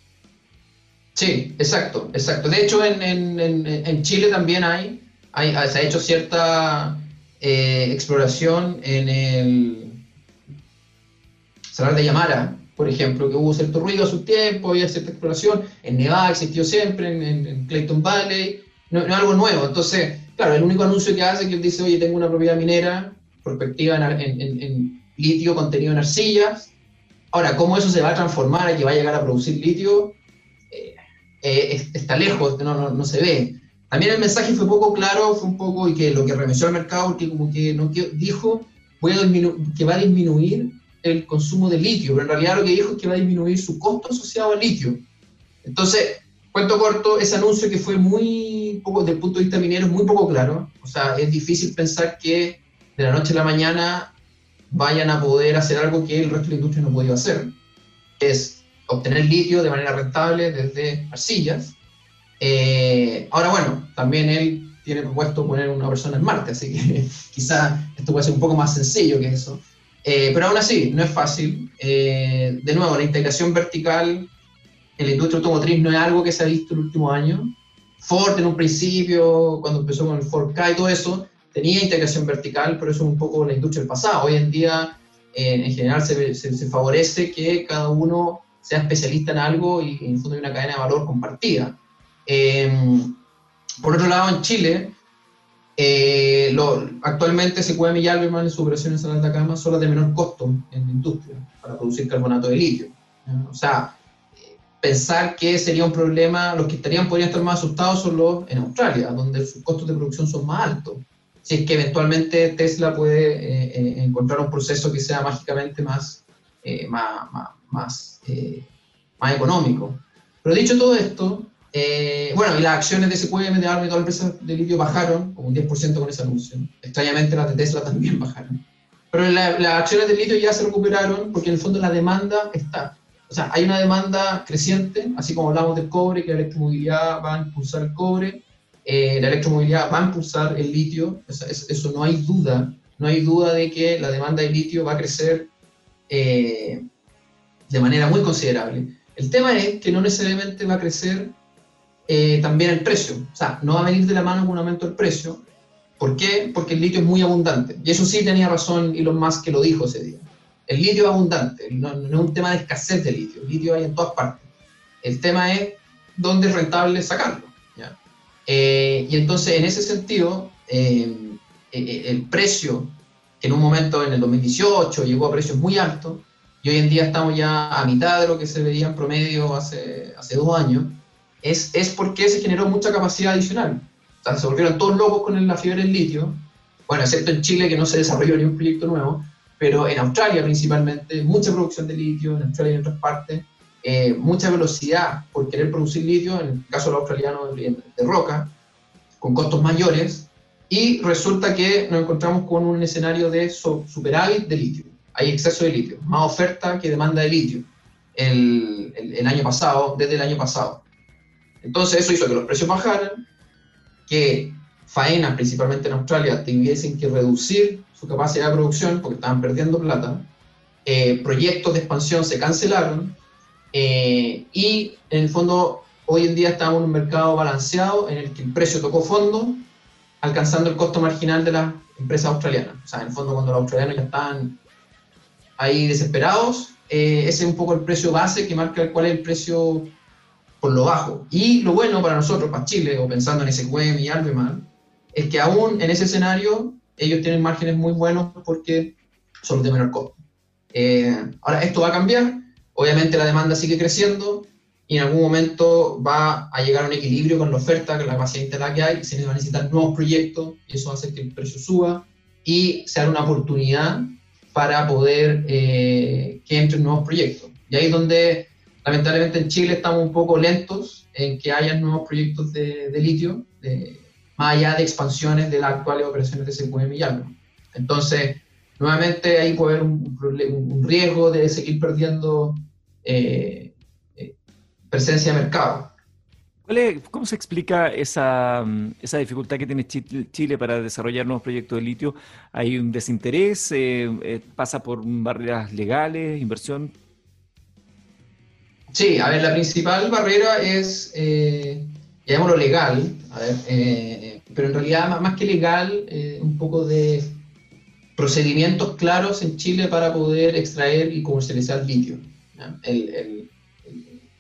Sí, exacto, exacto. De hecho, en, en, en Chile también hay, hay, se ha hecho cierta eh, exploración en el Salar de Yamara, por ejemplo, que hubo cierto ruido a su tiempo, había cierta exploración, en Nevada existió siempre, en, Clayton Valley, no, es algo nuevo. Entonces, claro, el único anuncio que hace es que él dice, oye, tengo una propiedad minera, perspectiva en, litio contenido en arcillas. Ahora, ¿cómo eso se va a transformar y que va a llegar a producir litio? Eh, eh, está lejos, no, no, se ve. También el mensaje fue poco claro, fue un poco, y que lo que remeció al mercado, que como que no dijo voy que va a disminuir el consumo de litio, pero en realidad lo que dijo es que va a disminuir su costo asociado al litio. Entonces, cuento corto, ese anuncio que fue muy poco, desde el punto de vista minero, muy poco claro. O sea, es difícil pensar que de la noche a la mañana vayan a poder hacer algo que el resto de la industria no podido hacer. Es obtener litio de manera rentable desde arcillas. Eh, ahora, bueno, también él tiene propuesto poner una persona en Marte, así que quizá esto puede ser un poco más sencillo que eso. Eh, pero aún así, no es fácil. Eh, de nuevo, la integración vertical en la industria automotriz no es algo que se ha visto en el último año. Ford en un principio, cuando empezó con el Ford K y todo eso, tenía integración vertical, pero eso es un poco la industria del pasado. Hoy en día, eh, en general, se, se, favorece que cada uno sea especialista en algo y en el fondo hay una cadena de valor compartida. por otro lado, en Chile, eh, lo, actualmente SQM y Albemarle en su operación en San Atacama son las de menor costo en la industria para producir carbonato de litio. O sea, pensar que sería un problema, los que estarían podrían estar más asustados son los en Australia, donde sus costos de producción son más altos. Si es que eventualmente Tesla puede eh, eh, encontrar un proceso que sea mágicamente más, más, más, más, más económico. Pero dicho todo esto, eh, bueno, y las acciones de SQM, de ARM y todas las empresas de litio bajaron como un 10% con ese anuncio. Extrañamente las de Tesla también bajaron. Pero las acciones de litio ya se recuperaron porque en el fondo la demanda está. O sea, hay una demanda creciente, así como hablamos del cobre, que la electromovilidad va a impulsar el cobre, eh, la electromovilidad va a impulsar el litio, eso, no hay duda, no hay duda de que la demanda de litio va a crecer eh, de manera muy considerable. El tema es que no necesariamente va a crecer eh, también el precio. O sea, no va a venir de la mano con un aumento del precio. ¿Por qué? Porque el litio es muy abundante. Y eso sí tenía razón Elon Musk que lo dijo ese día. El litio es abundante, no, es un tema de escasez de litio. El litio hay en todas partes. El tema es dónde es rentable sacarlo. Eh, y entonces, en ese sentido, eh, el precio en un momento en el 2018 llegó a precios muy altos, y hoy en día estamos ya a mitad de lo que se veía en promedio hace, hace dos años, es, es porque se generó mucha capacidad adicional. O sea, se volvieron todos locos con la fiebre del litio, bueno, excepto en Chile que no se desarrolló ni un proyecto nuevo, pero en Australia principalmente, mucha producción de litio, en Australia y en otras partes, eh, mucha velocidad por querer producir litio, en el caso de los australianos de, roca, con costos mayores, y resulta que nos encontramos con un escenario de superávit de litio. Hay exceso de litio, más oferta que demanda de litio el, el año pasado, desde el año pasado. Entonces eso hizo que los precios bajaran, que faenas, principalmente en Australia, tuviesen que reducir su capacidad de producción porque estaban perdiendo plata, eh, proyectos de expansión se cancelaron eh, y en el fondo hoy en día estamos en un mercado balanceado en el que el precio tocó fondo, alcanzando el costo marginal de las empresas australianas. O sea, en el fondo cuando los australianos ya están ahí desesperados, eh, ese es un poco el precio base que marca cuál es el precio por lo bajo. Y lo bueno para nosotros, para Chile, o pensando en SQM y Albemarle, es que aún en ese escenario ellos tienen márgenes muy buenos porque son de menor costo. Eh, ahora, esto va a cambiar, obviamente la demanda sigue creciendo y en algún momento va a llegar a un equilibrio con la oferta, con la capacidad interna que hay, se van a necesitar nuevos proyectos y eso hace que el precio suba y sea una oportunidad para poder eh, que entren nuevos proyectos. Y ahí es donde Lamentablemente en Chile estamos un poco lentos en que haya nuevos proyectos de, litio, más allá de expansiones de las actuales operaciones de SQM y Alma. Entonces, nuevamente ahí puede haber un, riesgo de seguir perdiendo eh, eh, presencia de mercado. ¿Cómo se explica esa, esa, dificultad que tiene Chile para desarrollar nuevos proyectos de litio? ¿Hay un desinterés? Eh, ¿Pasa por barreras legales, inversión? Sí, a ver, la principal barrera es, eh, llamémoslo legal, a ver, pero en realidad más que legal, un poco de procedimientos claros en Chile para poder extraer y comercializar litio. de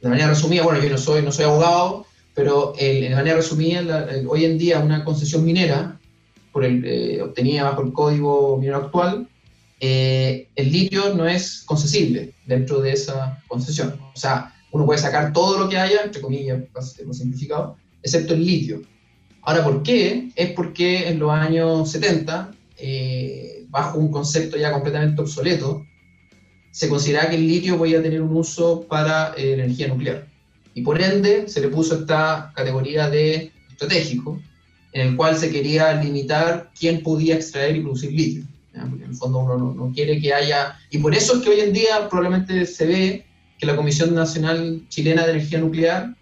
manera resumida, bueno, yo no soy, no soy abogado, pero de manera resumida, hoy en día una concesión minera, por el, eh, obtenida bajo el código minero actual, eh, el litio no es concesible dentro de esa concesión. O sea, uno puede sacar todo lo que haya, entre comillas, más simplificado, excepto el litio. Ahora, ¿por qué? Es porque en los años 70 bajo un concepto ya completamente obsoleto, se consideraba que el litio podía tener un uso para eh, energía nuclear. Y por ende se le puso esta categoría de estratégico, en el cual se quería limitar quién podía extraer y producir litio. Porque en el fondo uno no, no, quiere que haya... Y por eso es que hoy en día probablemente se ve que la Comisión Nacional Chilena de Energía Nuclear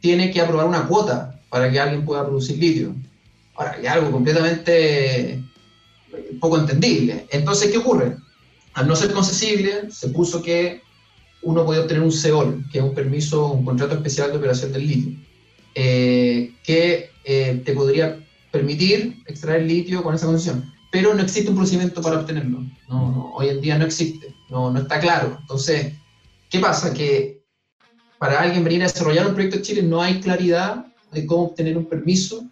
tiene que aprobar una cuota para que alguien pueda producir litio. Ahora, hay algo completamente poco entendible. Entonces, ¿qué ocurre? Al no ser concesible, se puso que uno puede obtener un CEOL, que es un permiso, un contrato especial de operación del litio, eh, que eh, te podría permitir extraer litio con esa concesión. Pero no existe un procedimiento para obtenerlo. No, hoy en día no existe, no, no está claro. Entonces, ¿qué pasa? Que para alguien venir a desarrollar un proyecto en Chile no hay claridad de cómo obtener un permiso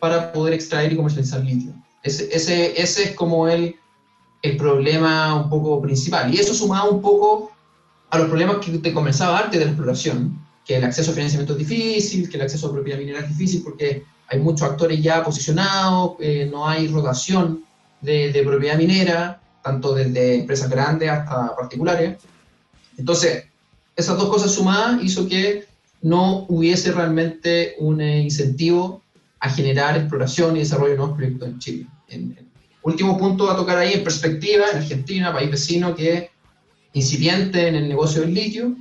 para poder extraer y comercializar litio. Ese, ese, ese es como el, el problema un poco principal. Y eso sumado un poco a los problemas que te comenzaba antes de la exploración, que el acceso a financiamiento es difícil, que el acceso a propiedad minera es difícil porque hay muchos actores ya posicionados, no hay rotación de, de, propiedad minera, tanto desde empresas grandes hasta particulares. Entonces, esas dos cosas sumadas hizo que no hubiese realmente un incentivo a generar exploración y desarrollo de nuevos proyectos en Chile. último punto a tocar ahí en perspectiva, en Argentina, país vecino que es incipiente en el negocio del litio.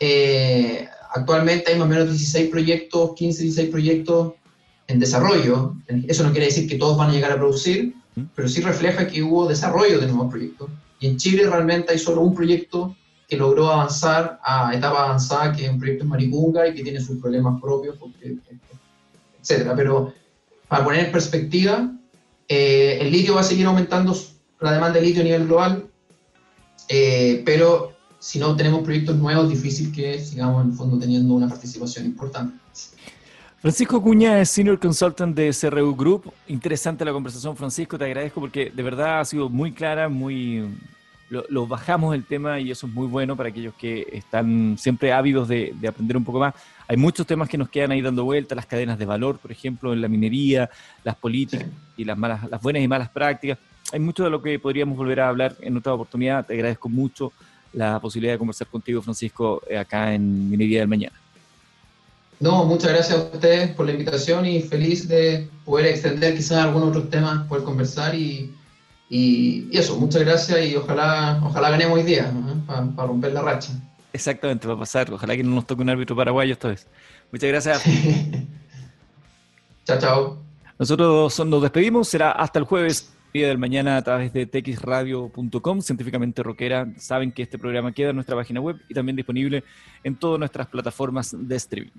Eh, actualmente hay más o menos 16 proyectos, 15, 16 proyectos en desarrollo. Eso no quiere decir que todos van a llegar a producir, pero sí refleja que hubo desarrollo de nuevos proyectos. Y en Chile realmente hay solo un proyecto que logró avanzar a etapa avanzada, que es un proyecto en Maricunga y que tiene sus problemas propios, porque etcétera. Pero para poner en perspectiva, eh, el litio va a seguir aumentando la demanda de litio a nivel global, eh, pero si no tenemos proyectos nuevos, difícil que sigamos en el fondo teniendo una participación importante. Francisco Cuña es Senior Consultant de CRU Group. Interesante la conversación, Francisco, te agradezco porque de verdad ha sido muy clara, muy, lo, bajamos el tema y eso es muy bueno para aquellos que están siempre ávidos de, aprender un poco más. Hay muchos temas que nos quedan ahí dando vuelta, las cadenas de valor, por ejemplo, en la minería, las políticas y las, malas, las buenas y malas prácticas. Hay mucho de lo que podríamos volver a hablar en otra oportunidad. Te agradezco mucho la posibilidad de conversar contigo, Francisco, eh, acá en Minería del Mañana. No, muchas gracias a ustedes por la invitación y feliz de poder extender quizás algunos otros temas, poder conversar y y, eso, muchas gracias y ojalá, ojalá ganemos hoy día para romper la racha. Exactamente, va a pasar. Ojalá que no nos toque un árbitro paraguayo esta vez. Muchas gracias. chao, chao. Nosotros nos despedimos. Será hasta el jueves, día del mañana, a través de txradio.com, científicamente rockera. Saben que este programa queda en nuestra página web y también disponible en todas nuestras plataformas de streaming.